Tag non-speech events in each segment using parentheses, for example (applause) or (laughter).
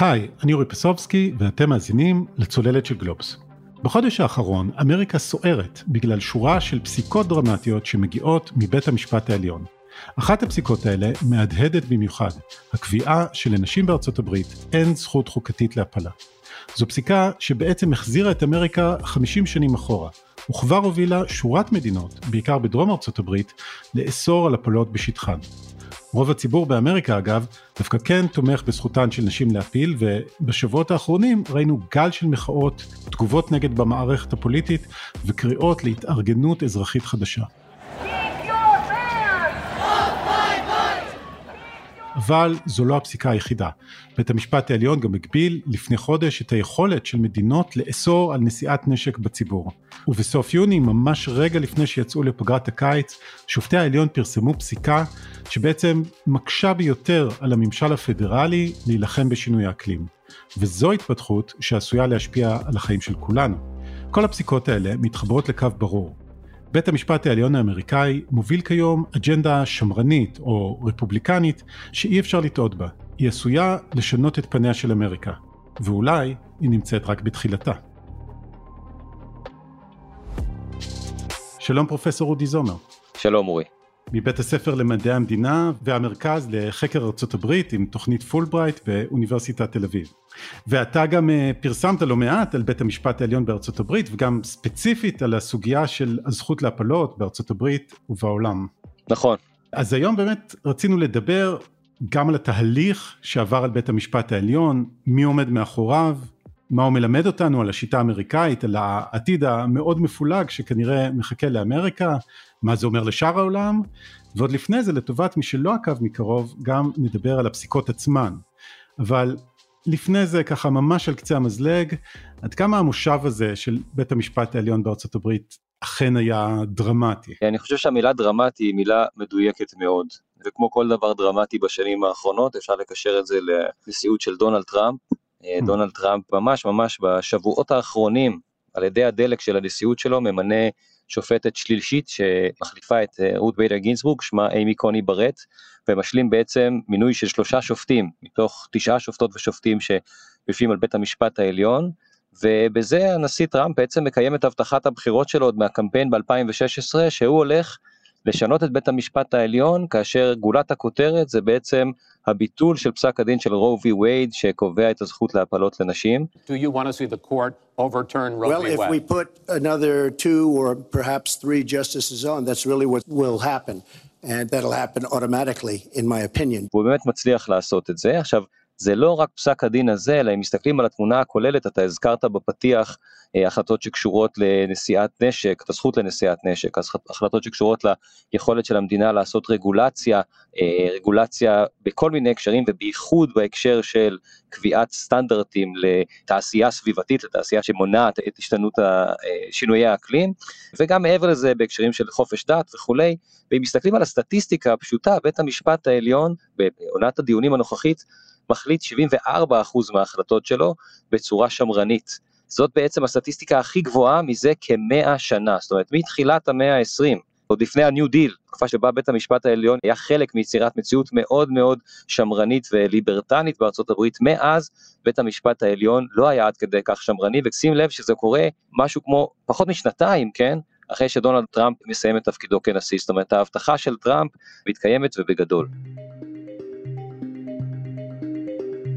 היי, אני אורי פסובסקי ואתם מאזינים לצוללת של גלובס. בחודש האחרון אמריקה סוערת בגלל שורה של פסיקות דרמטיות שמגיעות מבית המשפט העליון. אחת הפסיקות האלה מהדהדת במיוחד, הקביעה שלנשים בארצות הברית אין זכות חוקתית להפלה. זו פסיקה שבעצם החזירה את אמריקה 50 שנים אחורה, וכבר הובילה שורת מדינות, בעיקר בדרום ארצות הברית, לאסור על הפלות בשטחן. רוב הציבור באמריקה אגב, דווקא כן תומך בזכותן של נשים להפיל, ובשבועות האחרונים ראינו גל של מחאות, תגובות נגד במערכת הפוליטית וקריאות להתארגנות אזרחית חדשה. אבל זו לא הפסיקה היחידה. בית המשפט העליון גם הגביל לפני חודש את היכולת של מדינות לאסור על נשיאת נשק בציבור. ובסוף יוני, ממש רגע לפני שיצאו לפגרת הקיץ, שופטי העליון פרסמו פסיקה שבעצם מקשה ביותר על הממשל הפדרלי להילחם בשינוי האקלים. וזו התפתחות שעשויה להשפיע על החיים של כולנו. כל הפסיקות האלה מתחברות לקו ברור. בית המשפט העליון האמריקאי מוביל כיום אג'נדה שמרנית או רפובליקנית שאי אפשר לטעות בה. היא עשויה לשנות את פניה של אמריקה, ואולי היא נמצאת רק בתחילתה. שלום פרופסור אודי זומר. שלום אורי. מבית הספר למדעי המדינה והמרכז לחקר ארצות הברית עם תוכנית פולברייט באוניברסיטת תל אביב. ואתה גם אה, פרסמת לא מעט על בית המשפט העליון בארצות הברית וגם ספציפית על הסוגיה של הזכות להפלות בארצות הברית ובעולם. נכון. אז היום באמת רצינו לדבר גם על התהליך שעבר על בית המשפט העליון, מי עומד מאחוריו, מה הוא מלמד אותנו על השיטה האמריקאית, על העתיד המאוד מפולג שכנראה מחכה לאמריקה, מה זה אומר לשאר העולם, ועוד לפני זה לטובת מי שלא עקב מקרוב גם נדבר על הפסיקות עצמן. אבל לפני זה ככה ממש על קצה המזלג, עד כמה המושב הזה של בית המשפט העליון בארצות הברית אכן היה דרמטי. אני חושב שהמילה דרמטי היא מילה מדויקת מאוד, וכמו כל דבר דרמטי בשנים האחרונות אפשר לקשר את זה לנשיאות של דונלד טראמפ. אה, hmm. דונלד טראמפ ממש ממש בשבועות האחרונים על ידי הדלק של הנשיאות שלו ממנה שופטת שלישית שמחליפה את אה, רות ביידר גינסבורג, שמה אימי קוני ברט, ומשלים בעצם מינוי של שלושה שופטים, מתוך תשעה שופטות ושופטים שיושבים על בית המשפט העליון, ובזה הנשיא טראמפ בעצם מקיים את הבטחת הבחירות שלו עוד מהקמפיין ב-2016, שהוא הולך לשנות את בית המשפט העליון, כאשר גולת הכותרת זה בעצם הביטול של פסק הדין של רו וי וייד, שקובע את הזכות להפלות לנשים. Do you want to see the court overturn Roe well, v. Wade? Well, if we put another two or perhaps three justices on, that's really what will happen. And that'll happen automatically, in my opinion. הוא באמת מצליח לעשות את זה. עכשיו, זה לא רק פסק הדין הזה, אלא אם מסתכלים על התמונה הכוללת, אתה הזכרת בפתיח אה, החלטות שקשורות לנשיאת נשק, הזכות לנשיאת נשק, החלטות שקשורות ליכולת של המדינה לעשות רגולציה, אה, רגולציה בכל מיני הקשרים, ובייחוד בהקשר של קביעת סטנדרטים לתעשייה סביבתית, לתעשייה שמונעת את השתנות אה, שינויי האקלים, וגם מעבר לזה בהקשרים של חופש דת וכולי, ואם מסתכלים על הסטטיסטיקה הפשוטה, בית המשפט העליון, בעונת הדיונים הנוכחית, מחליט 74% מההחלטות שלו בצורה שמרנית. זאת בעצם הסטטיסטיקה הכי גבוהה מזה כמאה שנה, זאת אומרת מתחילת המאה ה-20, עוד לפני ה-New Deal, תקופה שבה בית המשפט העליון היה חלק מיצירת מציאות מאוד מאוד שמרנית וליברטנית בארצות הברית, מאז בית המשפט העליון לא היה עד כדי כך שמרני, ושים לב שזה קורה משהו כמו פחות משנתיים, כן? אחרי שדונלד טראמפ מסיים את תפקידו כנשיא, זאת אומרת ההבטחה של טראמפ מתקיימת ובגדול.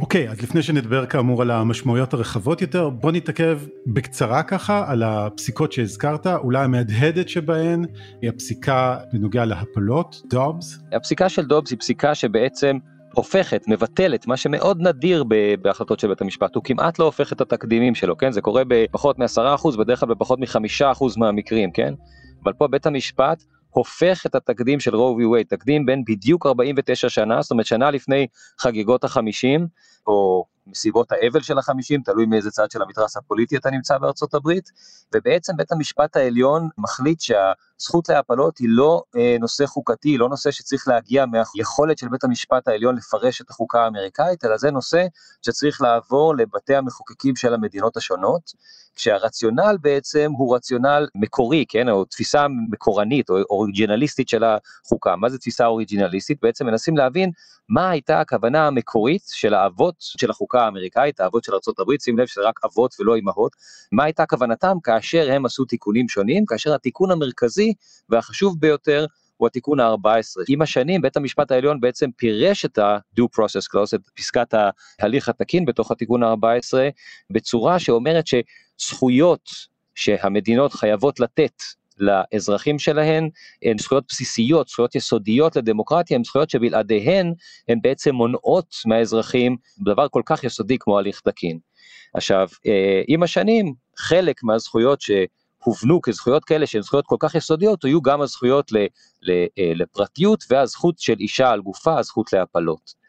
אוקיי, okay, אז לפני שנדבר כאמור על המשמעויות הרחבות יותר, בוא נתעכב בקצרה ככה על הפסיקות שהזכרת, אולי המהדהדת שבהן היא הפסיקה בנוגע להפלות, דובס. הפסיקה של דובס היא פסיקה שבעצם הופכת, מבטלת, מה שמאוד נדיר בהחלטות של בית המשפט, הוא כמעט לא הופך את התקדימים שלו, כן? זה קורה בפחות מ-10%, בדרך כלל בפחות מ-5% מהמקרים, כן? אבל פה בית המשפט הופך את התקדים של רו וי וייד, תקדים בין בדיוק 49 שנה, זאת אומרת שנה לפני חגיגות החמישים, או מסיבות האבל של החמישים, תלוי מאיזה צד של המתרס הפוליטי אתה נמצא בארצות הברית, ובעצם בית המשפט העליון מחליט שהזכות להפלות היא לא אה, נושא חוקתי, היא לא נושא שצריך להגיע מהיכולת של בית המשפט העליון לפרש את החוקה האמריקאית, אלא זה נושא שצריך לעבור לבתי המחוקקים של המדינות השונות, כשהרציונל בעצם הוא רציונל מקורי, כן, או תפיסה מקורנית או אוריג'ינליסטית של החוקה. מה זה תפיסה אוריג'ינליסטית? בעצם מנסים להבין מה הייתה הכוונה המקורית של האבות של החוקה האמריקאית, האבות של ארה"ב, שים לב שזה רק אבות ולא אמהות, מה הייתה כוונתם כאשר הם עשו תיקונים שונים, כאשר התיקון המרכזי והחשוב ביותר הוא התיקון ה-14. עם השנים בית המשפט העליון בעצם פירש את ה-due process clause, את פסקת ההליך התקין בתוך התיקון ה-14, בצורה שאומרת שזכויות שהמדינות חייבות לתת לאזרחים שלהן הן זכויות בסיסיות, זכויות יסודיות לדמוקרטיה, הן זכויות שבלעדיהן הן בעצם מונעות מהאזרחים דבר כל כך יסודי כמו הליך תקין. עכשיו, אה, עם השנים, חלק מהזכויות שהובנו כזכויות כאלה שהן זכויות כל כך יסודיות, היו גם הזכויות אה, לפרטיות והזכות של אישה על גופה, הזכות להפלות.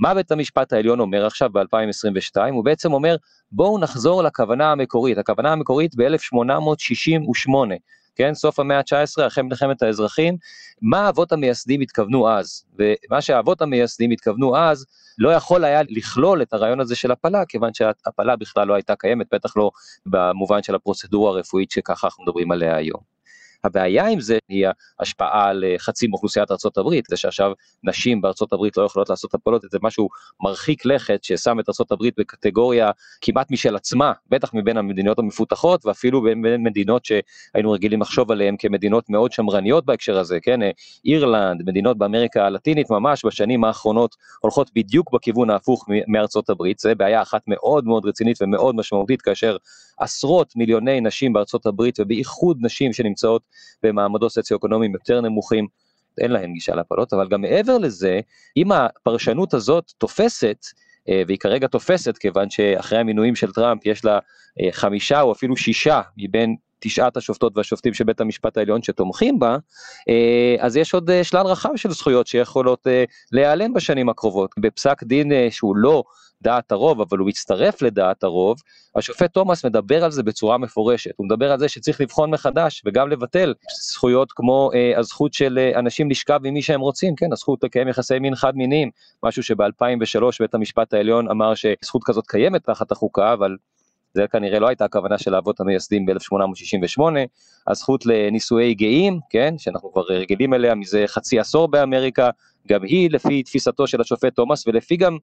מה בית המשפט העליון אומר עכשיו ב-2022? הוא בעצם אומר, בואו נחזור לכוונה המקורית, הכוונה המקורית ב-1868, כן, סוף המאה ה-19, אחרי מלחמת האזרחים, מה האבות המייסדים התכוונו אז, ומה שהאבות המייסדים התכוונו אז, לא יכול היה לכלול את הרעיון הזה של הפלה, כיוון שהפלה בכלל לא הייתה קיימת, בטח לא במובן של הפרוצדורה הרפואית שככה אנחנו מדברים עליה היום. הבעיה עם זה היא ההשפעה על אה, חצי מאוכלוסיית ארה"ב, זה שעכשיו נשים בארה"ב לא יכולות לעשות הפלות, זה משהו מרחיק לכת ששם את ארה"ב בקטגוריה כמעט משל עצמה, בטח מבין המדינות המפותחות ואפילו בין מדינות שהיינו רגילים לחשוב עליהן כמדינות מאוד שמרניות בהקשר הזה, כן, אירלנד, מדינות באמריקה הלטינית ממש בשנים האחרונות הולכות בדיוק בכיוון ההפוך הברית, זה בעיה אחת מאוד מאוד רצינית ומאוד משמעותית כאשר עשרות מיליוני נשים בארצות הברית ובייחוד נשים שנמצאות במעמדות סוציו-אקונומיים יותר נמוכים, אין להם גישה להפלות, אבל גם מעבר לזה, אם הפרשנות הזאת תופסת, אה, והיא כרגע תופסת כיוון שאחרי המינויים של טראמפ יש לה אה, חמישה או אפילו שישה מבין תשעת השופטות והשופטים של בית המשפט העליון שתומכים בה, אה, אז יש עוד שלל רחב של זכויות שיכולות להיעלם בשנים הקרובות. בפסק דין שהוא לא דעת הרוב, אבל הוא מצטרף לדעת הרוב, השופט תומאס מדבר על זה בצורה מפורשת, הוא מדבר על זה שצריך לבחון מחדש וגם לבטל זכויות כמו אה, הזכות של אה, אנשים לשכב עם מי שהם רוצים, כן, הזכות לקיים יחסי מין חד מיניים, משהו שב-2003 בית המשפט העליון אמר שזכות כזאת קיימת תחת החוקה, אבל זה כנראה לא הייתה הכוונה של האבות המייסדים ב-1868, הזכות לנישואי גאים, כן, שאנחנו כבר רגילים אליה מזה חצי עשור באמריקה, גם היא לפי תפיסתו של השופט תומאס ולפי גם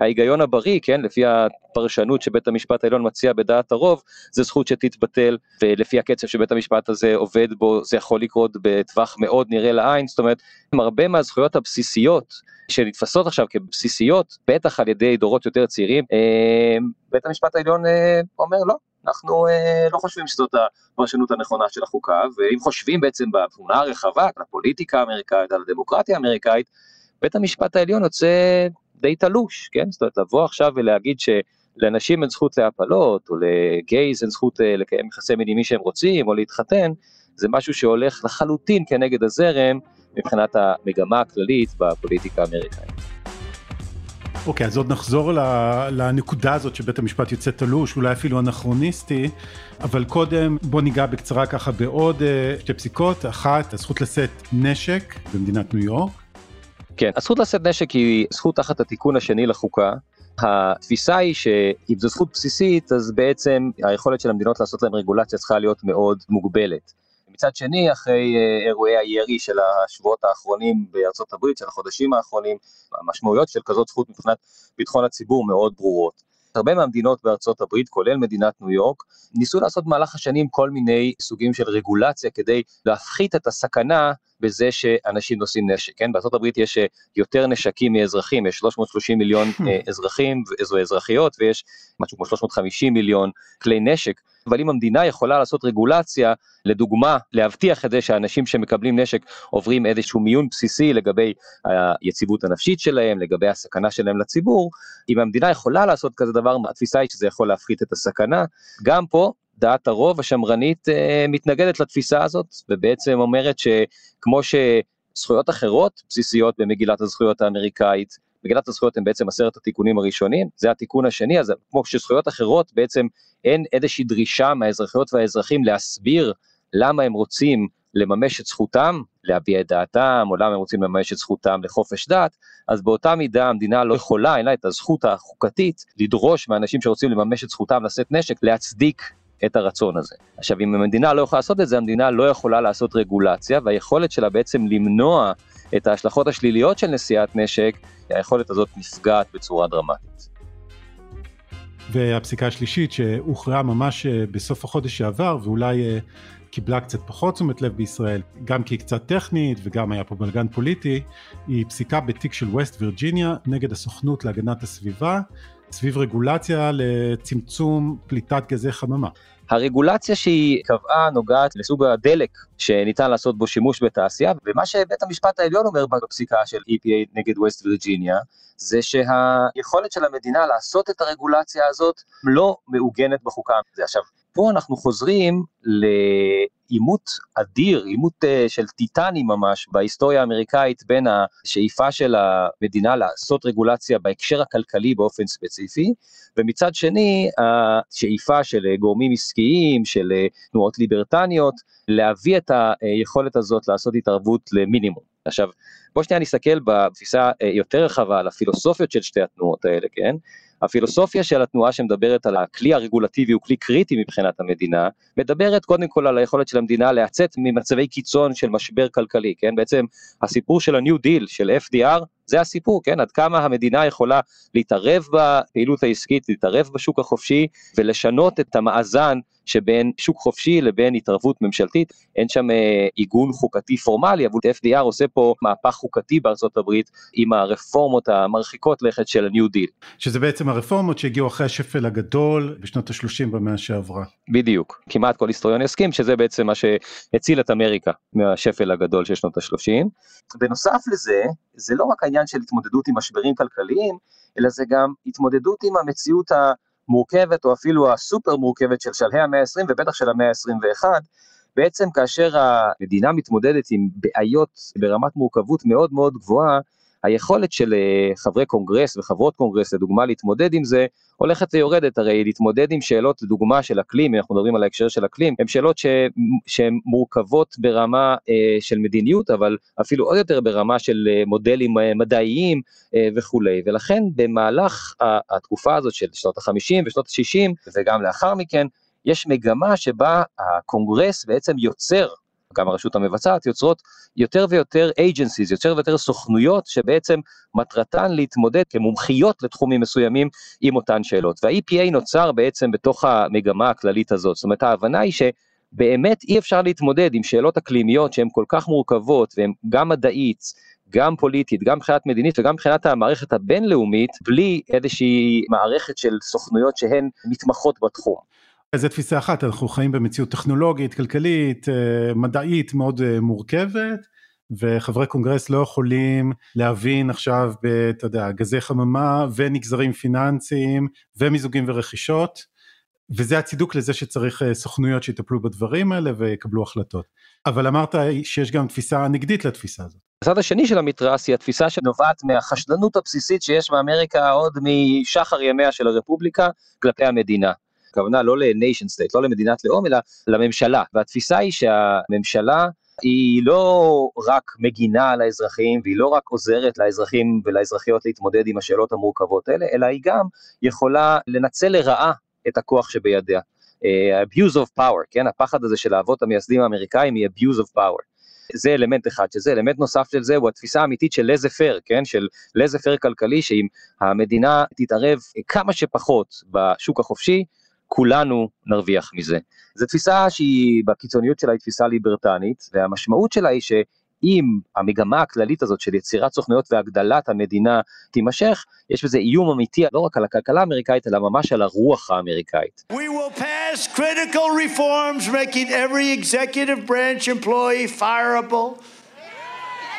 ההיגיון הבריא, כן, לפי הפרשנות שבית המשפט העליון מציע בדעת הרוב, זה זכות שתתבטל, ולפי הקצב שבית המשפט הזה עובד בו, זה יכול לקרות בטווח מאוד נראה לעין, זאת אומרת, הרבה מהזכויות הבסיסיות שנתפסות עכשיו כבסיסיות, בטח על ידי דורות יותר צעירים, אה, בית המשפט העליון אה, אומר לא, אנחנו אה, לא חושבים שזאת הפרשנות הנכונה של החוקה, ואם חושבים בעצם בתמונה הרחבה, על הפוליטיקה האמריקאית, על הדמוקרטיה האמריקאית, בית המשפט העליון יוצא די תלוש, כן? זאת אומרת, לבוא עכשיו ולהגיד שלנשים אין זכות להפלות, או לגייז אין זכות אה, לקיים יחסי מין עם מי שהם רוצים, או להתחתן, זה משהו שהולך לחלוטין כנגד הזרם מבחינת המגמה הכללית בפוליטיקה האמריקאית. אוקיי, okay, אז עוד נחזור לנקודה הזאת שבית המשפט יוצא תלוש, אולי אפילו אנכרוניסטי, אבל קודם בוא ניגע בקצרה ככה בעוד אה, שתי פסיקות, אחת, הזכות לשאת נשק במדינת ניו יורק, כן, הזכות לשאת נשק היא זכות תחת התיקון השני לחוקה. התפיסה היא שאם זו זכות בסיסית, אז בעצם היכולת של המדינות לעשות להם רגולציה צריכה להיות מאוד מוגבלת. מצד שני, אחרי אה, אירועי הירי של השבועות האחרונים בארצות הברית, של החודשים האחרונים, המשמעויות של כזאת זכות מבחינת ביטחון הציבור מאוד ברורות. הרבה מהמדינות בארצות הברית, כולל מדינת ניו יורק, ניסו לעשות במהלך השנים כל מיני סוגים של רגולציה כדי להפחית את הסכנה בזה שאנשים נושאים נשק, כן? הברית יש אה, יותר נשקים מאזרחים, יש 330 מיליון (laughs) אה, אזרחים ואזרחיות ויש משהו כמו 350 מיליון כלי נשק. אבל אם המדינה יכולה לעשות רגולציה, לדוגמה, להבטיח את זה שאנשים שמקבלים נשק עוברים איזשהו מיון בסיסי לגבי היציבות הנפשית שלהם, לגבי הסכנה שלהם לציבור, אם המדינה יכולה לעשות כזה דבר, התפיסה היא שזה יכול להפחית את הסכנה. גם פה, דעת הרוב השמרנית אה, מתנגדת לתפיסה הזאת, ובעצם אומרת שכמו שזכויות אחרות בסיסיות במגילת הזכויות האמריקאית, מגילת הזכויות הם בעצם עשרת התיקונים הראשונים, זה התיקון השני, אז כמו שזכויות אחרות בעצם אין איזושהי דרישה מהאזרחיות והאזרחים להסביר למה הם רוצים לממש את זכותם, להביע את דעתם, או למה הם רוצים לממש את זכותם לחופש דת, אז באותה מידה המדינה לא יכולה, אין לה את הזכות החוקתית, לדרוש מאנשים שרוצים לממש את זכותם לשאת נשק, להצדיק את הרצון הזה. עכשיו, אם המדינה לא יכולה לעשות את זה, המדינה לא יכולה לעשות רגולציה, והיכולת שלה בעצם למנוע את ההשלכות השליליות של נשיאת נשק, היכולת הזאת נפגעת בצורה דרמטית. והפסיקה השלישית שהוכרעה ממש אה, בסוף החודש שעבר ואולי אה, קיבלה קצת פחות תשומת לב בישראל, גם כי היא קצת טכנית וגם היה פה בלגן פוליטי, היא פסיקה בתיק של ווסט וירג'יניה נגד הסוכנות להגנת הסביבה, סביב רגולציה לצמצום פליטת גזי חממה. הרגולציה שהיא קבעה נוגעת לסוג הדלק שניתן לעשות בו שימוש בתעשייה, ומה שבית המשפט העליון אומר בפסיקה של EPA נגד ווסט וירג'יניה, זה שהיכולת של המדינה לעשות את הרגולציה הזאת לא מעוגנת בחוקה. עכשיו, פה אנחנו חוזרים לעימות אדיר, עימות אה, של טיטני ממש בהיסטוריה האמריקאית בין השאיפה של המדינה לעשות רגולציה בהקשר הכלכלי באופן ספציפי, ומצד שני השאיפה של גורמים עסקיים, של אה, תנועות ליברטניות, להביא את היכולת הזאת לעשות התערבות למינימום. עכשיו, בוא שנייה נסתכל בתפיסה אה, יותר רחבה על הפילוסופיות של שתי התנועות האלה, כן? הפילוסופיה של התנועה שמדברת על הכלי הרגולטיבי הוא כלי קריטי מבחינת המדינה, מדברת קודם כל על היכולת של המדינה לצאת ממצבי קיצון של משבר כלכלי, כן? בעצם הסיפור של ה-New Deal, של FDR, זה הסיפור, כן? עד כמה המדינה יכולה להתערב בפעילות העסקית, להתערב בשוק החופשי ולשנות את המאזן שבין שוק חופשי לבין התערבות ממשלתית, אין שם אה, עיגון חוקתי פורמלי, אבל FDR עושה פה מהפך חוקתי בארצות הברית עם הרפורמות המרחיקות לכת של ה-New Deal. שזה בעצם הרפורמות שהגיעו אחרי השפל הגדול בשנות ה-30 במאה שעברה. בדיוק, כמעט כל היסטוריון יסכים שזה בעצם מה שהציל את אמריקה מהשפל הגדול של שנות ה-30. בנוסף לזה, זה לא רק העניין של התמודדות עם משברים כלכליים, אלא זה גם התמודדות עם המציאות המורכבת או אפילו הסופר מורכבת של שלהי המאה ה-20 ובטח של המאה ה-21, בעצם כאשר המדינה מתמודדת עם בעיות ברמת מורכבות מאוד מאוד גבוהה, היכולת של אה, חברי קונגרס וחברות קונגרס לדוגמה להתמודד עם זה הולכת ויורדת. הרי להתמודד עם שאלות לדוגמה של אקלים אנחנו מדברים על ההקשר של אקלים הן שאלות שהן מורכבות ברמה אה, של מדיניות אבל אפילו עוד יותר ברמה של אה, מודלים מדעיים וכולי. ולכן במהלך התקופה הזאת של שנות ה-50 ושנות ה-60 וגם לאחר מכן יש מגמה שבה הקונגרס בעצם יוצר גם הרשות המבצעת, יוצרות יותר ויותר agencies, יותר ויותר סוכנויות שבעצם מטרתן להתמודד כמומחיות לתחומים מסוימים עם אותן שאלות. וה-EPA נוצר בעצם בתוך המגמה הכללית הזאת, זאת אומרת ההבנה היא ש... באמת אי אפשר להתמודד עם שאלות אקלימיות שהן כל כך מורכבות והן גם מדעית, גם פוליטית, גם מבחינת מדינית וגם מבחינת המערכת הבינלאומית, בלי איזושהי מערכת של סוכנויות שהן מתמחות בתחום. זו תפיסה אחת, אנחנו חיים במציאות טכנולוגית, כלכלית, אה, מדעית מאוד אה, מורכבת, וחברי קונגרס לא יכולים להבין עכשיו, אתה יודע, גזי חממה ונגזרים פיננסיים ומיזוגים ורכישות, וזה הצידוק לזה שצריך אה, סוכנויות שיטפלו בדברים האלה ויקבלו החלטות. אבל אמרת שיש גם תפיסה נגדית לתפיסה הזאת. הצד השני של המתרס היא התפיסה שנובעת מהחשדנות הבסיסית שיש באמריקה עוד משחר ימיה של הרפובליקה כלפי המדינה. הכוונה לא ל-nation state, לא למדינת לאום, אלא לממשלה. והתפיסה היא שהממשלה היא לא רק מגינה על האזרחים והיא לא רק עוזרת לאזרחים ולאזרחיות להתמודד עם השאלות המורכבות האלה, אלא היא גם יכולה לנצל לרעה את הכוח שבידיה. Uh, abuse of power, כן, הפחד הזה של האבות המייסדים האמריקאים היא abuse of power. זה אלמנט אחד שזה, אלמנט נוסף של זה הוא התפיסה האמיתית של לזה פר, כן, של לזה פר כלכלי, שאם המדינה תתערב כמה שפחות בשוק החופשי, כולנו נרוויח מזה. זו תפיסה שהיא בקיצוניות שלה היא תפיסה ליברטנית, והמשמעות שלה היא שאם המגמה הכללית הזאת של יצירת סוכנויות והגדלת המדינה תימשך, יש בזה איום אמיתי לא רק על הכלכלה האמריקאית, אלא ממש על הרוח האמריקאית. Pass critical reforms making every executive branch employee fireable.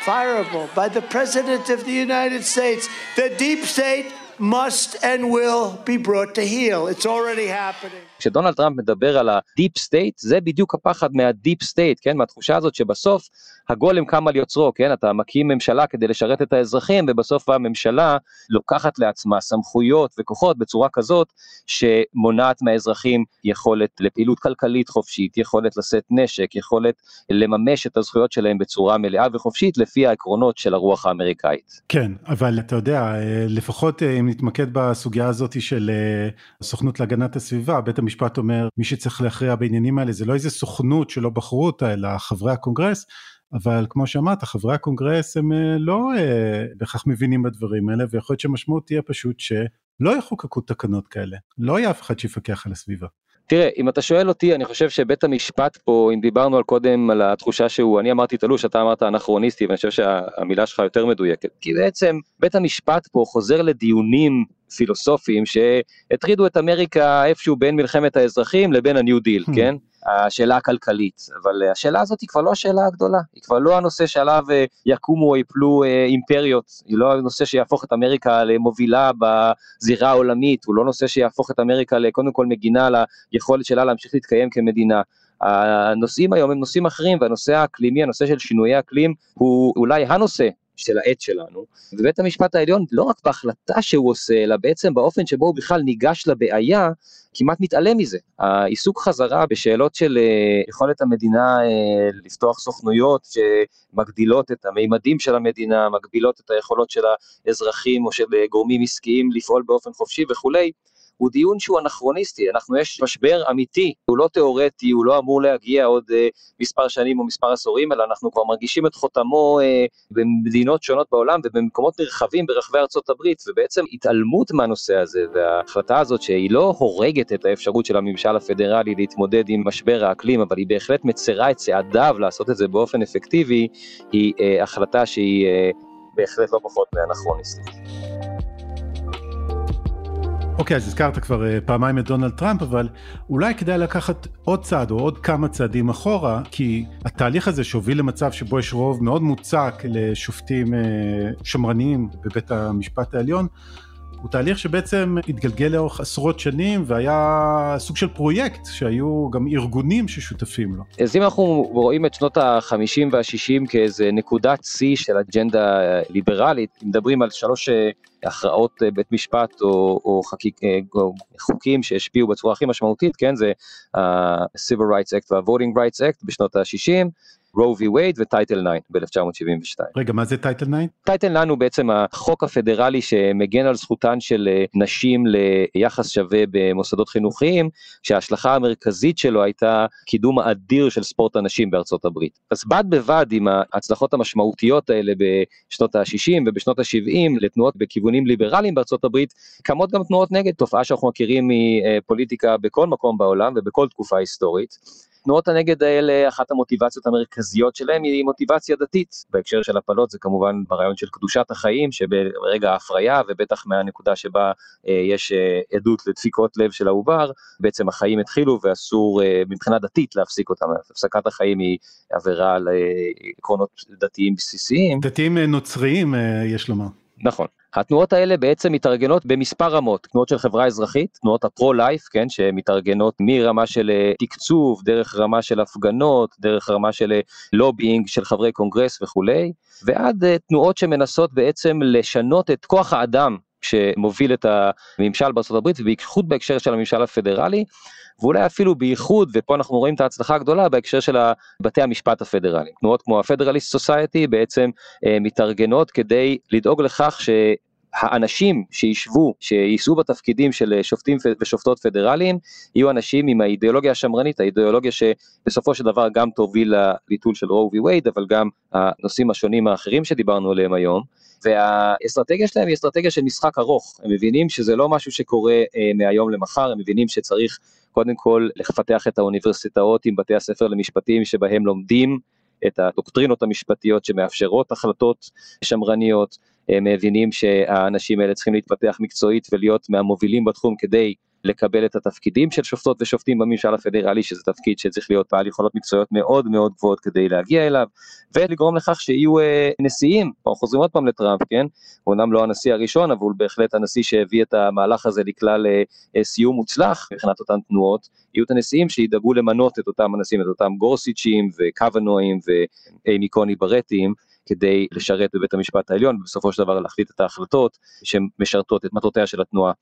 fireable by the President of the United States. The deep state must and will be brought to heel. It's already happening. כשדונלד טראמפ מדבר על ה deep state, זה בדיוק הפחד מה deep state, כן? מהתחושה הזאת שבסוף הגולם קם על יוצרו, כן? אתה מקים ממשלה כדי לשרת את האזרחים, ובסוף הממשלה לוקחת לעצמה סמכויות וכוחות בצורה כזאת שמונעת מהאזרחים יכולת לפעילות כלכלית חופשית, יכולת לשאת נשק, יכולת לממש את הזכויות שלהם בצורה מלאה וחופשית לפי העקרונות של הרוח האמריקאית. כן, אבל אתה יודע, לפחות אם נתמקד בסוגיה הזאת של הסוכנות להגנת הסביבה, בית המשפט אומר מי שצריך להכריע בעניינים האלה זה לא איזה סוכנות שלא בחרו אותה אלא חברי הקונגרס אבל כמו שאמרת, חברי הקונגרס הם לא בהכרח מבינים בדברים האלה, ויכול להיות שהמשמעות תהיה פשוט שלא יחוקקו תקנות כאלה, לא יהיה אף אחד שיפקח על הסביבה. תראה, אם אתה שואל אותי, אני חושב שבית המשפט פה, אם דיברנו על קודם על התחושה שהוא, אני אמרתי תלוש, אתה אמרת אנכרוניסטי, ואני חושב שהמילה שלך יותר מדויקת. כי בעצם בית המשפט פה חוזר לדיונים פילוסופיים שהטרידו את אמריקה איפשהו בין מלחמת האזרחים לבין הניו דיל, hmm. כן? השאלה הכלכלית, אבל השאלה הזאת היא כבר לא השאלה הגדולה, היא כבר לא הנושא שעליו אה, יקומו או יפלו אה, אימפריות, היא לא הנושא שיהפוך את אמריקה למובילה בזירה העולמית, הוא לא נושא שיהפוך את אמריקה לקודם כל מגינה על היכולת שלה להמשיך להתקיים כמדינה. הנושאים היום הם נושאים אחרים והנושא האקלימי, הנושא של שינויי אקלים הוא אולי הנושא של העת שלנו, ובית המשפט העליון לא רק בהחלטה שהוא עושה, אלא בעצם באופן שבו הוא בכלל ניגש לבעיה, כמעט מתעלם מזה. העיסוק חזרה בשאלות של אה, יכולת המדינה אה, לפתוח סוכנויות שמגדילות את המימדים של המדינה, מגבילות את היכולות של האזרחים או של אה, גורמים עסקיים לפעול באופן חופשי וכולי, הוא דיון שהוא אנכרוניסטי, אנחנו, יש משבר אמיתי, הוא לא תיאורטי, הוא לא אמור להגיע עוד אה, מספר שנים או מספר עשורים, אלא אנחנו כבר מרגישים את חותמו אה, במדינות שונות בעולם ובמקומות נרחבים ברחבי ארצות הברית, ובעצם התעלמות מהנושא הזה, וההחלטה הזאת שהיא לא הורגת את האפשרות של הממשל הפדרלי להתמודד עם משבר האקלים, אבל היא בהחלט מצרה את צעדיו לעשות את זה באופן אפקטיבי, היא אה, החלטה שהיא אה, בהחלט לא פחות מאנכרוניסטית. אוקיי, אז הזכרת כבר אה, פעמיים את דונלד טראמפ, אבל אולי כדאי לקחת עוד צעד או עוד כמה צעדים אחורה, כי התהליך הזה שהוביל למצב שבו יש רוב מאוד מוצק לשופטים אה, שמרניים בבית המשפט העליון, הוא תהליך שבעצם התגלגל לאורך עשרות שנים והיה סוג של פרויקט שהיו גם ארגונים ששותפים לו. אז אם אנחנו רואים את שנות ה-50 וה-60 כאיזה נקודת שיא של אג'נדה ליברלית, מדברים על שלוש אה, הכרעות אה, בית משפט או, או, חקיק, אה, או חוקים שהשפיעו בצורה הכי משמעותית, כן, זה ה-Civil Rights Act וה-Voting Rights Act בשנות ה-60, רו וי וייד וטייטל 9 ב-1972. רגע, מה זה טייטל 9? טייטל 9 הוא בעצם החוק הפדרלי שמגן על זכותן של אה, נשים ליחס שווה במוסדות חינוכיים, שההשלכה המרכזית שלו הייתה קידום האדיר של ספורט הנשים בארצות הברית. אז בד בבד עם ההצלחות המשמעותיות האלה בשנות ה-60 ובשנות ה-70 לתנועות בכיוונים ליברליים בארצות הברית, קמות גם תנועות נגד, תופעה שאנחנו מכירים מפוליטיקה בכל מקום בעולם ובכל תקופה היסטורית. תנועות הנגד האלה, אחת המוטיבציות המרכזיות שלהם היא מוטיבציה דתית. בהקשר של הפלות זה כמובן ברעיון של קדושת החיים, שברגע ההפריה, ובטח מהנקודה שבה אה, יש אה, עדות לדפיקות לב של העובר, בעצם החיים התחילו ואסור אה, מבחינה דתית להפסיק אותם. הפסקת החיים היא עבירה על אה, עקרונות דתיים בסיסיים. דתיים אה, נוצריים, אה, יש לומר. נכון. התנועות האלה בעצם מתארגנות במספר רמות, תנועות של חברה אזרחית, תנועות הפרו-לייף, כן, שמתארגנות מרמה של אה, תקצוב, דרך רמה של הפגנות, דרך רמה של לובינג אה, של חברי קונגרס וכולי, ועד אה, תנועות שמנסות בעצם לשנות את כוח האדם שמוביל את הממשל הברית, ובייחוד בהקשר של הממשל הפדרלי, ואולי אפילו בייחוד, ופה אנחנו רואים את ההצלחה הגדולה בהקשר של בתי המשפט הפדרליים. תנועות כמו ה-Federalist Society בעצם אה, מתארגנות כדי לדאוג לכך ש... האנשים שישבו, שיישאו בתפקידים של שופטים ושופטות פדרליים, יהיו אנשים עם האידיאולוגיה השמרנית, האידיאולוגיה שבסופו של דבר גם תוביל לביטול של רו וי וייד, אבל גם הנושאים השונים האחרים שדיברנו עליהם היום. והאסטרטגיה שלהם היא אסטרטגיה של משחק ארוך, הם מבינים שזה לא משהו שקורה אה, מהיום למחר, הם מבינים שצריך קודם כל לפתח את האוניברסיטאות עם בתי הספר למשפטים שבהם לומדים את הדוקטרינות המשפטיות שמאפשרות החלטות שמרניות, הם מבינים שהאנשים האלה צריכים להתפתח מקצועית ולהיות מהמובילים בתחום כדי לקבל את התפקידים של שופטות ושופטים בממשל הפדרלי, שזה תפקיד שצריך להיות בעל יכולות מקצועיות מאוד מאוד גבוהות כדי להגיע אליו, ולגרום לכך שיהיו אה, נשיאים, אנחנו חוזרים עוד פעם לטראמפ, כן? הוא אומנם לא הנשיא הראשון, אבל הוא בהחלט הנשיא שהביא את המהלך הזה לכלל אה, אה, סיום מוצלח מבחינת אותן תנועות, יהיו את הנשיאים שידאגו למנות את אותם הנשיאים, את אותם גורסיצ'ים וקוונואים ואימי קוני ברטים, כדי לשרת בבית המשפט העליון ובסופו של דבר להחליט את ההחלטות שמשרתות את מטרותיה של התנועה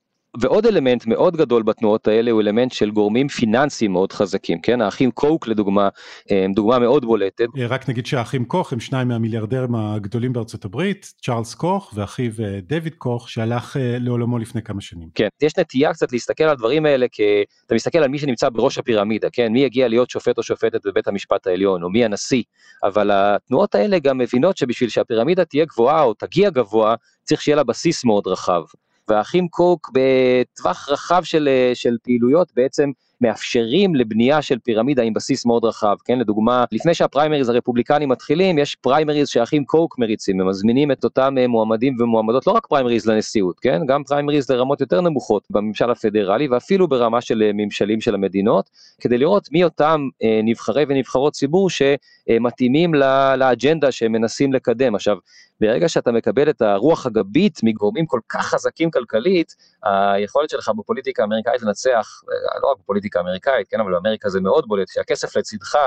ועוד אלמנט מאוד גדול בתנועות האלה הוא אלמנט של גורמים פיננסיים מאוד חזקים, כן? האחים קוק לדוגמה, הם דוגמה מאוד בולטת. רק נגיד שהאחים קוך הם שניים מהמיליארדרים הגדולים בארצות הברית, צ'ארלס קוך ואחיו דויד קוק שהלך לעולמו לפני כמה שנים. כן, יש נטייה קצת להסתכל על הדברים האלה כי אתה מסתכל על מי שנמצא בראש הפירמידה, כן? מי יגיע להיות שופט או שופטת בבית המשפט העליון, או מי הנשיא, אבל התנועות האלה גם מבינות שבשביל שהפירמידה תהיה גבוהה או תגיע גבוה, צריך שיהיה לה בסיס מאוד רחב. והאחים קוק בטווח רחב של, של פעילויות בעצם מאפשרים לבנייה של פירמידה עם בסיס מאוד רחב, כן, לדוגמה, לפני שהפריימריז הרפובליקנים מתחילים, יש פריימריז שהאחים קוק מריצים, הם מזמינים את אותם אה, מועמדים ומועמדות, לא רק פריימריז לנשיאות, כן, גם פריימריז לרמות יותר נמוכות בממשל הפדרלי ואפילו ברמה של אה, ממשלים של המדינות, כדי לראות מי אותם אה, נבחרי ונבחרות ציבור שמתאימים לאג'נדה שהם מנסים לקדם. עכשיו, ברגע שאתה מקבל את הרוח הגבית מגורמים כל כך חזקים כלכלית, היכולת שלך בפוליטיקה האמריקאית לנצח, לא רק בפוליטיקה האמריקאית, כן, אבל באמריקה זה מאוד בולט, שהכסף לצדך,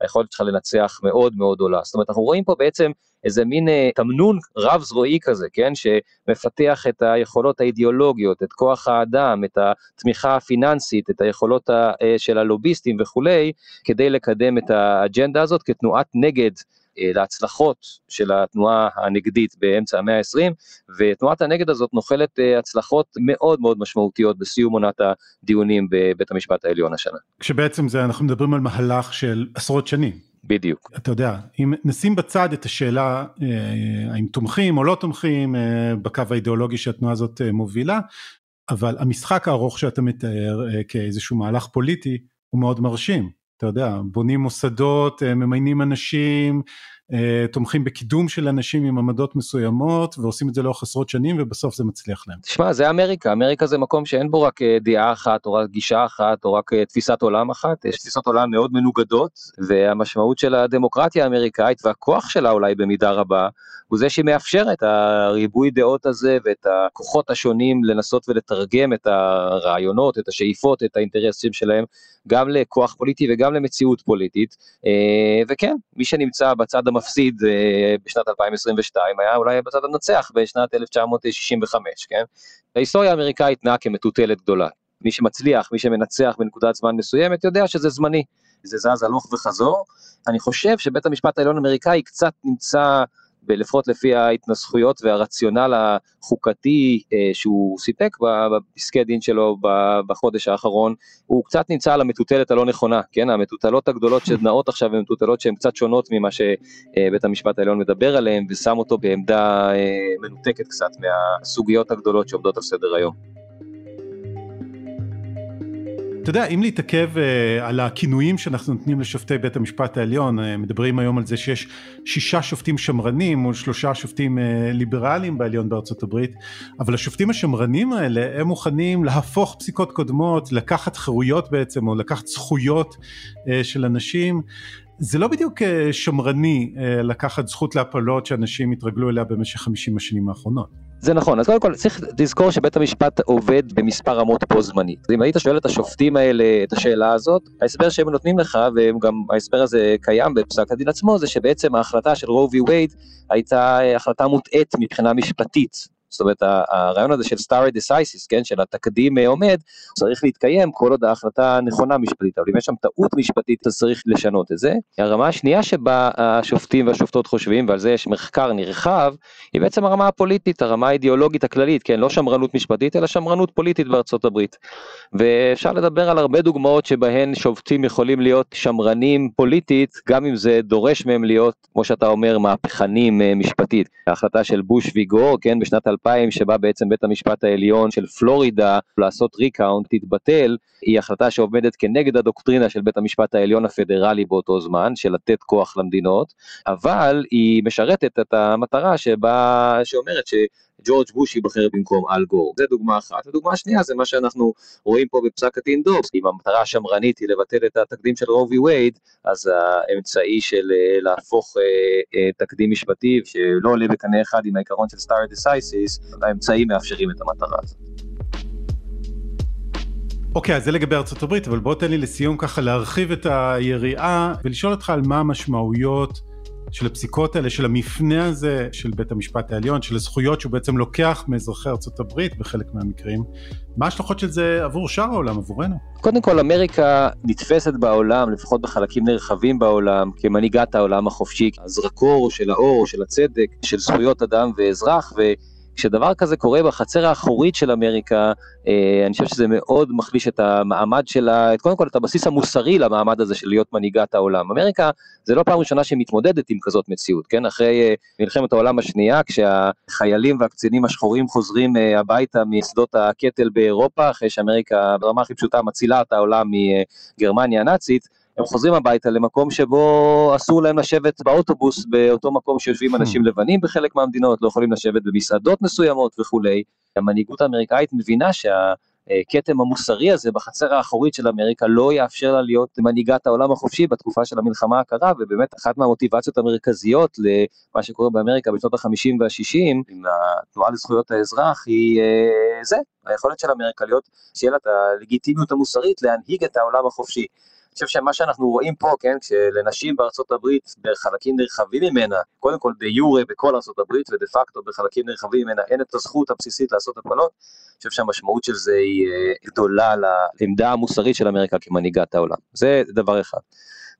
היכולת שלך לנצח מאוד מאוד עולה. זאת אומרת, אנחנו רואים פה בעצם איזה מין אה, תמנון רב זרועי כזה, כן, שמפתח את היכולות האידיאולוגיות, את כוח האדם, את התמיכה הפיננסית, את היכולות ה, אה, של הלוביסטים וכולי, כדי לקדם את האג'נדה הזאת כתנועת נגד. אה, להצלחות של התנועה הנגדית באמצע המאה ה-20, ותנועת הנגד הזאת נוחלת אה, הצלחות מאוד מאוד משמעותיות בסיום עונת הדיונים בבית המשפט העליון השנה. כשבעצם זה, אנחנו מדברים על מהלך של עשרות שנים. בדיוק. אתה יודע, אם נשים בצד את השאלה אה, האם תומכים או לא תומכים בקו האידיאולוגי שהתנועה הזאת מובילה, אבל המשחק הארוך שאתה מתאר כאיזשהו מהלך פוליטי הוא מאוד מרשים. אתה יודע, בונים מוסדות, אה, ממיינים אנשים, תומכים בקידום של אנשים עם עמדות מסוימות ועושים את זה לאורך עשרות שנים ובסוף זה מצליח להם. תשמע זה אמריקה, אמריקה זה מקום שאין בו רק אה, דעה אחת או רק גישה אחת או רק תפיסת עולם אחת, יש תפיסות עולם מאוד מנוגדות והמשמעות של הדמוקרטיה האמריקאית והכוח שלה אולי במידה רבה הוא זה שמאפשר את הריבוי דעות הזה ואת הכוחות השונים לנסות ולתרגם את הרעיונות, את השאיפות, את האינטרסים שלהם גם לכוח פוליטי וגם למציאות פוליטית. וכן מי שנמצא בצד המפסיד אה, בשנת 2022 היה אולי בצד הנצח בשנת 1965, כן? ההיסטוריה האמריקאית נעה כמטוטלת גדולה. מי שמצליח, מי שמנצח בנקודת זמן מסוימת יודע שזה זמני, זה זז הלוך וחזור. אני חושב שבית המשפט העליון האמריקאי קצת נמצא ולפחות לפי ההתנסחויות והרציונל החוקתי אה, שהוא סיפק בפסקי דין שלו בחודש האחרון, הוא קצת נמצא על המטוטלת הלא נכונה, כן, המטוטלות הגדולות שנעות עכשיו הן מטוטלות שהן קצת שונות ממה שבית המשפט העליון מדבר עליהן, ושם אותו בעמדה אה, מנותקת קצת מהסוגיות הגדולות שעומדות על סדר היום. אתה יודע, אם להתעכב uh, על הכינויים שאנחנו נותנים לשופטי בית המשפט העליון, uh, מדברים היום על זה שיש שישה שופטים שמרנים מול שלושה שופטים uh, ליברליים בעליון בארצות הברית, אבל השופטים השמרנים האלה, הם מוכנים להפוך פסיקות קודמות, לקחת חירויות בעצם, או לקחת זכויות uh, של אנשים. זה לא בדיוק שמרני לקחת זכות להפלות שאנשים התרגלו אליה במשך 50 השנים האחרונות. זה נכון, אז קודם כל צריך לזכור שבית המשפט עובד במספר רמות בו זמנית. אם היית שואל את השופטים האלה את השאלה הזאת, ההסבר שהם נותנים לך, וגם ההסבר הזה קיים בפסק הדין עצמו, זה שבעצם ההחלטה של רובי וייד הייתה החלטה מוטעית מבחינה משפטית. זאת אומרת הרעיון הזה של stare decisis, כן, של התקדים עומד, צריך להתקיים כל עוד ההחלטה נכונה משפטית, אבל אם יש שם טעות משפטית אז צריך לשנות את זה. הרמה השנייה שבה השופטים והשופטות חושבים, ועל זה יש מחקר נרחב, היא בעצם הרמה הפוליטית, הרמה האידיאולוגית הכללית, כן, לא שמרנות משפטית אלא שמרנות פוליטית בארצות הברית. ואפשר לדבר על הרבה דוגמאות שבהן שופטים יכולים להיות שמרנים פוליטית, גם אם זה דורש מהם להיות, כמו שאתה אומר, מהפכנים אה, משפטית. ההחלטה של בוש ויגור, כן, בשנת 2000 שבה בעצם בית המשפט העליון של פלורידה לעשות ריקאונט תתבטל, היא החלטה שעומדת כנגד הדוקטרינה של בית המשפט העליון הפדרלי באותו זמן, של לתת כוח למדינות, אבל היא משרתת את המטרה שבה, שאומרת ש... ג'ורג' בוש ייבחר במקום אל גור. זה דוגמה אחת. ודוגמה שנייה זה מה שאנחנו רואים פה בפסק הדין דובס. אם המטרה השמרנית היא לבטל את התקדים של רובי וייד, אז האמצעי של אה, להפוך אה, אה, תקדים משפטי שלא עולה בקנה אחד עם העיקרון של stare decisis, האמצעים מאפשרים את המטרה הזאת. אוקיי, okay, אז זה לגבי ארצות הברית, אבל בוא תן לי לסיום ככה להרחיב את היריעה ולשאול אותך על מה המשמעויות של הפסיקות האלה, של המפנה הזה של בית המשפט העליון, של הזכויות שהוא בעצם לוקח מאזרחי הברית בחלק מהמקרים, מה ההשלכות של זה עבור שאר העולם, עבורנו? קודם כל, אמריקה נתפסת בעולם, לפחות בחלקים נרחבים בעולם, כמנהיגת העולם החופשי, הזרקור של האור, של הצדק, של זכויות אדם ואזרח, ו... כשדבר כזה קורה בחצר האחורית של אמריקה, אה, אני חושב שזה מאוד מחליש את המעמד שלה, קודם כל את הבסיס המוסרי למעמד הזה של להיות מנהיגת העולם. אמריקה זה לא פעם ראשונה שהיא מתמודדת עם כזאת מציאות, כן? אחרי אה, מלחמת העולם השנייה, כשהחיילים והקצינים השחורים חוזרים אה, הביתה משדות הקטל באירופה, אחרי שאמריקה ברמה הכי פשוטה מצילה את העולם מגרמניה הנאצית, הם חוזרים הביתה למקום שבו אסור להם לשבת באוטובוס באותו מקום שיושבים אנשים hmm. לבנים בחלק מהמדינות, לא יכולים לשבת במסעדות מסוימות וכולי. המנהיגות האמריקאית מבינה שהכתם המוסרי הזה בחצר האחורית של אמריקה לא יאפשר לה להיות מנהיגת העולם החופשי בתקופה של המלחמה הקרה, ובאמת אחת מהמוטיבציות המרכזיות למה שקורה באמריקה בשנות ה-50 וה-60, עם התנועה לזכויות האזרח, היא אה, זה, היכולת של אמריקה להיות, שיהיה לה את הלגיטימיות המוסרית להנהיג את העולם החופשי. חושב שמה שאנחנו רואים פה, כן, כשלנשים בארצות הברית, בחלקים נרחבים ממנה, קודם כל דה יורה בכל ארצות הברית ודה פקטו בחלקים נרחבים ממנה, אין את הזכות הבסיסית לעשות הפלות, אני חושב שהמשמעות של זה היא אה, גדולה לעמדה המוסרית של אמריקה כמנהיגת העולם. זה דבר אחד.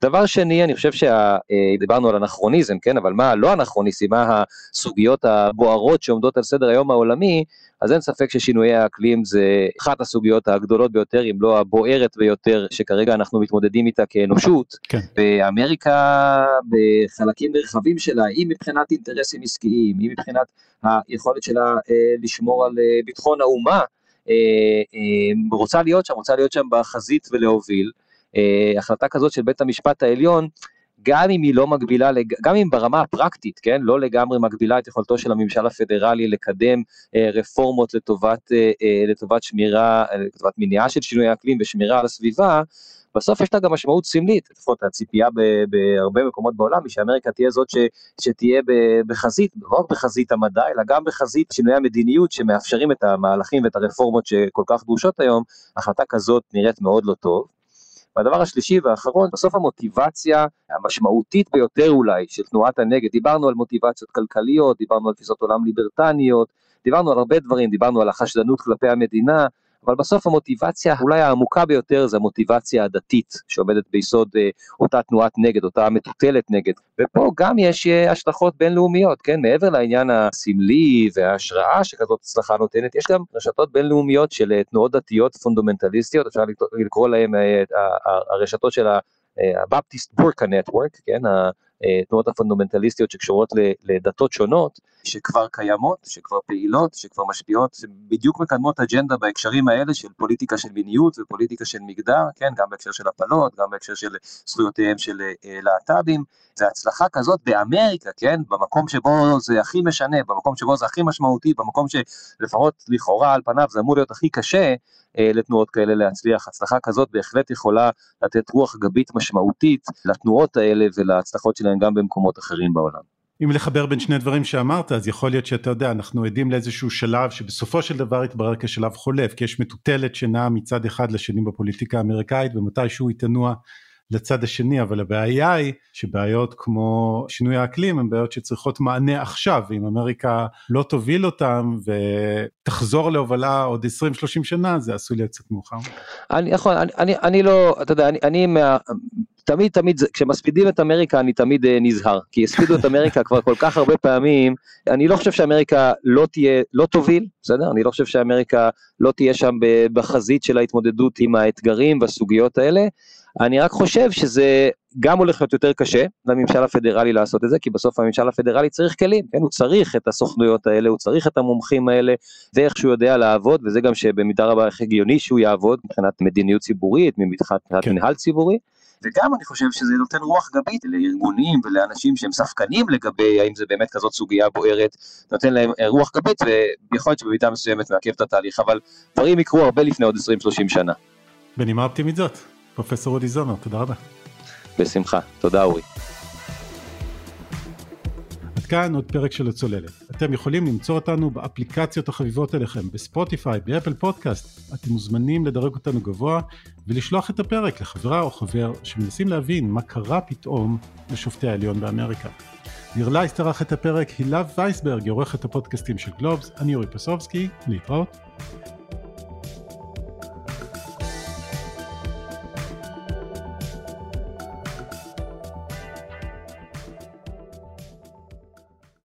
דבר שני, אני חושב שדיברנו אה, על אנכרוניזם, כן, אבל מה לא אנכרוניזם, מה הסוגיות הבוערות שעומדות על סדר היום העולמי, אז אין ספק ששינויי האקלים זה אחת הסוגיות הגדולות ביותר, אם לא הבוערת ביותר, שכרגע אנחנו מתמודדים איתה כאנושות. כן. באמריקה, בחלקים נרחבים שלה, אם מבחינת אינטרסים עסקיים, אם מבחינת היכולת שלה אה, לשמור על אה, ביטחון האומה, אה, אה, רוצה להיות שם, רוצה להיות שם בחזית ולהוביל. אה, החלטה כזאת של בית המשפט העליון, גם אם היא לא מגבילה, גם אם ברמה הפרקטית, כן, לא לגמרי מגבילה את יכולתו של הממשל הפדרלי לקדם אה, רפורמות לטובת, אה, אה, לטובת שמירה, אה, לטובת מניעה של שינוי האקלים ושמירה על הסביבה, בסוף יש לה גם משמעות סמלית, לפחות הציפייה בהרבה מקומות בעולם היא שאמריקה תהיה זאת ש, שתהיה בחזית, לא רק בחזית המדע, אלא גם בחזית שינויי המדיניות שמאפשרים את המהלכים ואת הרפורמות שכל כך דרושות היום, החלטה כזאת נראית מאוד לא טוב. והדבר השלישי והאחרון, בסוף המוטיבציה המשמעותית ביותר אולי של תנועת הנגד, דיברנו על מוטיבציות כלכליות, דיברנו על תפיסות עולם ליברטניות, דיברנו על הרבה דברים, דיברנו על החשדנות כלפי המדינה, אבל בסוף המוטיבציה אולי העמוקה ביותר זה המוטיבציה הדתית שעומדת ביסוד אה, אותה תנועת נגד, אותה מטוטלת נגד. ופה גם יש אה, השלכות בינלאומיות, כן? מעבר לעניין הסמלי וההשראה שכזאת הצלחה נותנת, יש גם רשתות בינלאומיות של אה, תנועות דתיות פונדומנטליסטיות, אפשר לקרוא אה, הרשתות של הבפטיסט בורקה נטוורק, כן? התנועות הפונדומנטליסטיות שקשורות לדתות שונות, שכבר קיימות, שכבר פעילות, שכבר משפיעות, שבדיוק מקדמות אג'נדה בהקשרים האלה של פוליטיקה של מיניות ופוליטיקה של מגדר, כן, גם בהקשר של הפלות, גם בהקשר של זכויותיהם של אה, להט"בים. זה הצלחה כזאת באמריקה, כן, במקום שבו זה הכי משנה, במקום שבו זה הכי משמעותי, במקום שלפחות לכאורה על פניו זה אמור להיות הכי קשה אה, לתנועות כאלה להצליח. הצלחה כזאת בהחלט יכולה לתת רוח גבית משמעותית לתנועות האלה ולהצלחות שלהן גם במקומות אחרים בעולם. אם לחבר בין שני דברים שאמרת אז יכול להיות שאתה יודע אנחנו עדים לאיזשהו שלב שבסופו של דבר יתברר כשלב חולף כי יש מטוטלת שנעה מצד אחד לשני בפוליטיקה האמריקאית ומתישהו היא תנוע לצד השני אבל הבעיה היא שבעיות כמו שינוי האקלים הן בעיות שצריכות מענה עכשיו. ואם אמריקה לא תוביל אותם ותחזור להובלה עוד 20-30 שנה זה עשוי להיות קצת מאוחר. אני יכול אני, אני, אני לא אתה יודע אני, אני מה, תמיד תמיד כשמספידים את אמריקה אני תמיד uh, נזהר. כי הספידו את אמריקה כבר כל כך הרבה פעמים. אני לא חושב שאמריקה לא תהיה לא תוביל בסדר? אני לא חושב שאמריקה לא תהיה שם בחזית של ההתמודדות עם האתגרים והסוגיות האלה אני רק חושב שזה גם הולך להיות יותר קשה לממשל הפדרלי לעשות את זה, כי בסוף הממשל הפדרלי צריך כלים, כן, הוא צריך את הסוכנויות האלה, הוא צריך את המומחים האלה, זה איך שהוא יודע לעבוד, וזה גם שבמידה רבה איך הגיוני שהוא יעבוד מבחינת מדיניות ציבורית, מבחינת כן. מנהל ציבורי. וגם אני חושב שזה נותן רוח גבית לארגונים ולאנשים שהם ספקנים לגבי האם זה באמת כזאת סוגיה בוערת, נותן להם רוח גבית ויכול להיות שבמידה מסוימת מעכב את התהליך, אבל דברים יקרו הרבה לפני עוד 20-30 שנה. בנימה אופטימית זאת. פרופסור אודי זומר, תודה רבה. בשמחה, תודה אורי. כאן עוד פרק של הצוללת. אתם יכולים למצוא אותנו באפליקציות החביבות אליכם, בספוטיפיי, באפל פודקאסט. אתם מוזמנים לדרג אותנו גבוה ולשלוח את הפרק לחברה או חבר שמנסים להבין מה קרה פתאום לשופטי העליון באמריקה. ניר לייסט ערך את הפרק, הילה וייסברג היא עורכת הפודקאסטים של גלובס, אני אורי פסובסקי, להתראות.